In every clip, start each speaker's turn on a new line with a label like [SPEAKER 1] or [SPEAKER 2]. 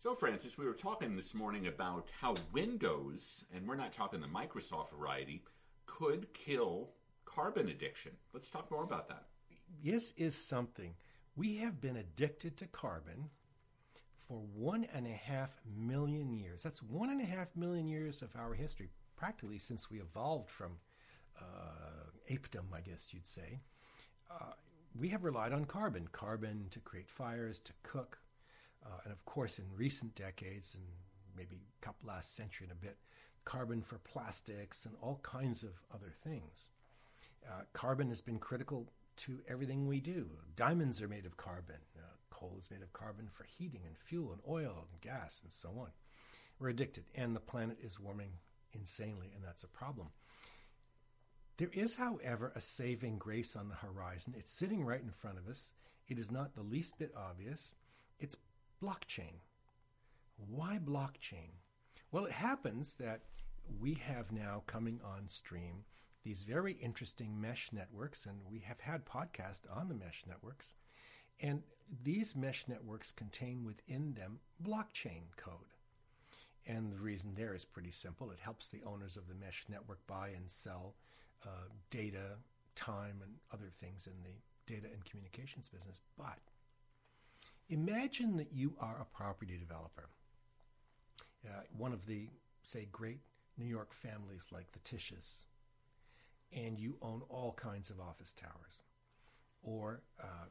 [SPEAKER 1] So, Francis, we were talking this morning about how Windows, and we're not talking the Microsoft variety, could kill carbon addiction. Let's talk more about that.
[SPEAKER 2] This is something. We have been addicted to carbon for one and a half million years. That's one and a half million years of our history, practically since we evolved from uh, apedom, I guess you'd say. Uh, we have relied on carbon carbon to create fires, to cook, uh, and of course, in recent decades, and maybe couple last century and a bit, carbon for plastics and all kinds of other things. Uh, carbon has been critical to everything we do. Diamonds are made of carbon. Uh, coal is made of carbon for heating and fuel and oil and gas and so on. We're addicted, and the planet is warming insanely, and that's a problem. There is, however, a saving grace on the horizon. It's sitting right in front of us. It is not the least bit obvious. It's blockchain. Why blockchain? Well, it happens that we have now coming on stream these very interesting mesh networks, and we have had podcasts on the mesh networks. And these mesh networks contain within them blockchain code. And the reason there is pretty simple it helps the owners of the mesh network buy and sell uh, data, time, and other things in the data and communications business. But Imagine that you are a property developer, uh, one of the, say, great New York families like the Tisches, and you own all kinds of office towers. Or uh,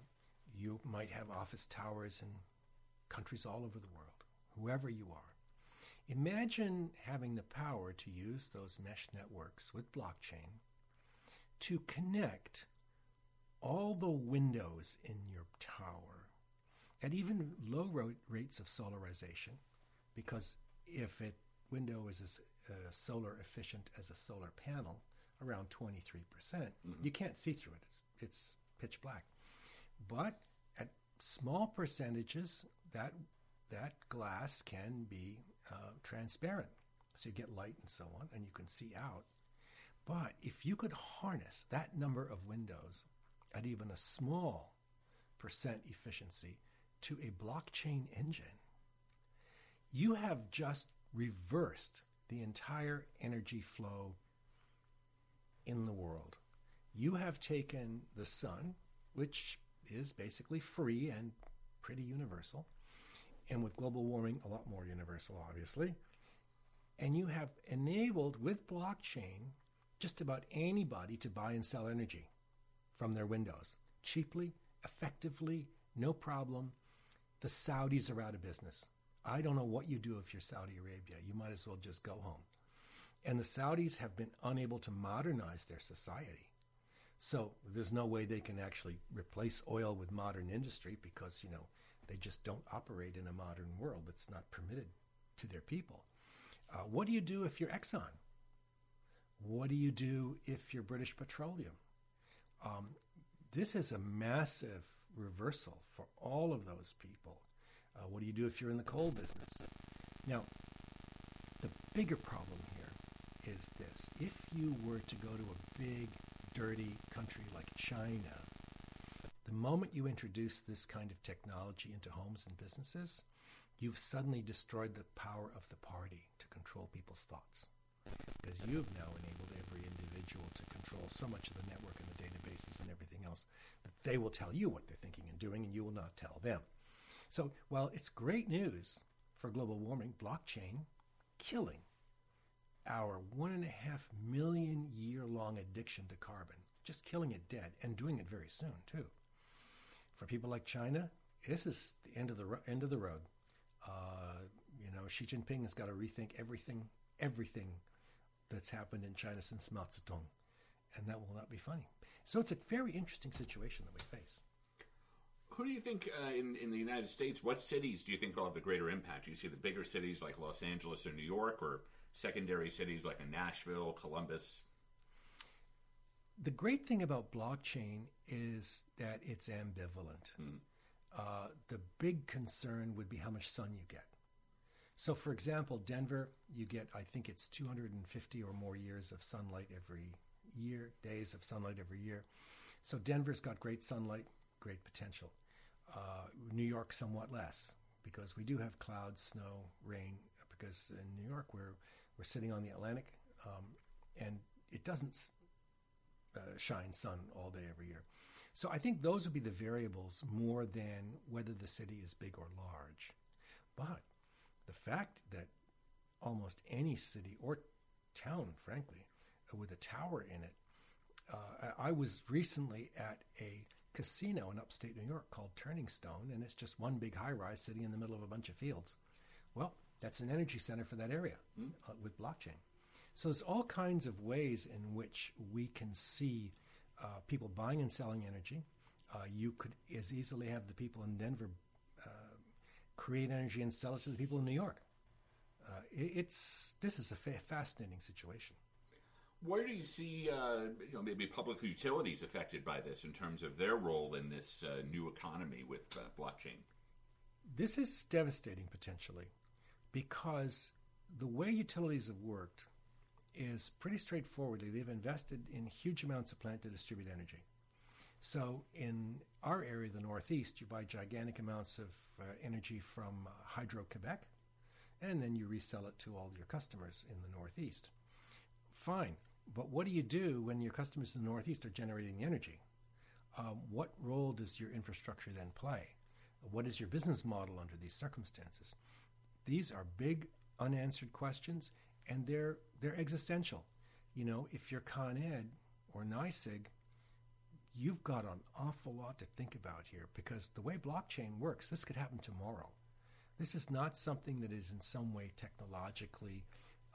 [SPEAKER 2] you might have office towers in countries all over the world, whoever you are. Imagine having the power to use those mesh networks with blockchain to connect all the windows in your tower at even low rates of solarization, because if a window is as uh, solar efficient as a solar panel, around 23%, percent mm hmm you can't see through it. It's, it's pitch black. But at small percentages, that, that glass can be uh, transparent. So you get light and so on, and you can see out. But if you could harness that number of windows at even a small percent efficiency, to a blockchain engine, you have just reversed the entire energy flow in the world. You have taken the sun, which is basically free and pretty universal, and with global warming, a lot more universal, obviously, and you have enabled with blockchain just about anybody to buy and sell energy from their windows. Cheaply, effectively, no problem, the Saudis are out of business. I don't know what you do if you're Saudi Arabia. You might as well just go home. And the Saudis have been unable to modernize their society. So there's no way they can actually replace oil with modern industry because, you know, they just don't operate in a modern world. It's not permitted to their people. Uh, what do you do if you're Exxon? What do you do if you're British Petroleum? Um, this is a massive reversal for all of those people. Uh, what do you do if you're in the coal business? Now, the bigger problem here is this. If you were to go to a big, dirty country like China, the moment you introduce this kind of technology into homes and businesses, you've suddenly destroyed the power of the party to control people's thoughts. Because you've now enabled every individual to control so much of the network and the databases and everything else that they will tell you what they're thinking and doing, and you will not tell them. So while it's great news for global warming, blockchain killing our one and a half million year long addiction to carbon, just killing it dead and doing it very soon too. For people like China, this is the end of the ro- end of the road. Uh, you know, Xi Jinping has got to rethink everything, everything that's happened in China since Mao Zedong, and that will not be funny. So it's a very interesting situation that we face.
[SPEAKER 1] Who do you think uh, in in the United States? What cities do you think will have the greater impact? Do you see the bigger cities like Los Angeles or New York, or secondary cities like Nashville, Columbus?
[SPEAKER 2] The great thing about blockchain is that it's ambivalent. Mm. Uh, the big concern would be how much sun you get. So, for example, Denver, you get, I think it's 250 or more years of sunlight every year, days of sunlight every year. So, Denver's got great sunlight, great potential. Uh, New York, somewhat less because we do have clouds, snow, rain. Because in New York, we're we're sitting on the Atlantic, um, and it doesn't uh, shine sun all day every year. So I think those would be the variables more than whether the city is big or large. But fact that almost any city or town, frankly, with a tower in it, uh, I was recently at a casino in upstate New York called Turning Stone, and it's just one big high rise sitting in the middle of a bunch of fields. Well, that's an energy center for that area mm. uh, with blockchain. So there's all kinds of ways in which we can see uh, people buying and selling energy. Uh, you could as easily have the people in Denver create energy and sell it to the people in New York. Uh, it, it's this is a fa- fascinating situation.
[SPEAKER 1] Where do you see, uh, you know, maybe public utilities affected by this in terms of their role in this uh, new economy with uh, blockchain?
[SPEAKER 2] This is devastating potentially because the way utilities have worked is pretty straightforwardly. They've invested in huge amounts of plant to distribute energy. So in our area, the Northeast, you buy gigantic amounts of uh, energy from uh, Hydro Quebec, and then you resell it to all your customers in the Northeast. Fine. But what do you do when your customers in the Northeast are generating the energy? Um, what role does your infrastructure then play? What is your business model under these circumstances? These are big unanswered questions, and they're they're existential. You know, if you're Con Ed or NYSEG, you've got an awful lot to think about here because the way blockchain works, this could happen tomorrow. This is not something that is in some way technologically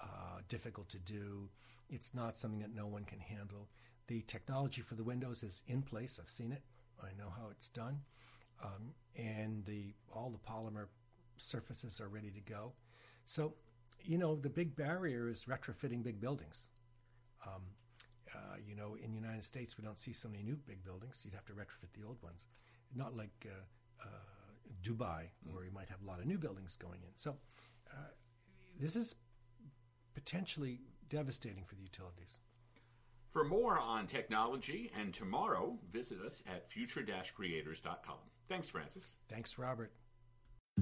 [SPEAKER 2] uh, difficult to do. It's not something that no one can handle. The technology for the windows is in place. I've seen it. I know how it's done, um, and the all the polymer surfaces are ready to go. So, you know, the big barrier is retrofitting big buildings. Um, uh, you know, in the United States, we don't see so many new big buildings. You'd have to retrofit the old ones. Not like uh, uh, Dubai, where you might have a lot of new buildings going in. So, uh, this is potentially devastating for the utilities.
[SPEAKER 1] For more on technology and tomorrow, visit us at future-creators.com. Thanks, Francis.
[SPEAKER 2] Thanks, Robert.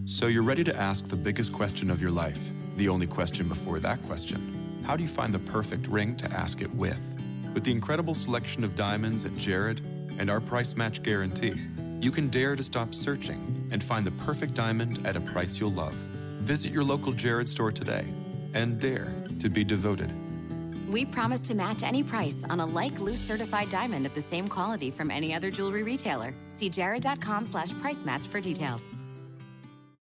[SPEAKER 3] So you're ready to ask the biggest question of your life, the only question before that question. How do you find the perfect ring to ask it with? With the incredible selection of diamonds at Jared and our price match guarantee, you can dare to stop searching and find the perfect diamond at a price you'll love. Visit your local Jared store today and dare to be devoted.
[SPEAKER 4] We promise to match any price on a like loose certified diamond of the same quality from any other jewelry retailer. See jared.com slash price match for details.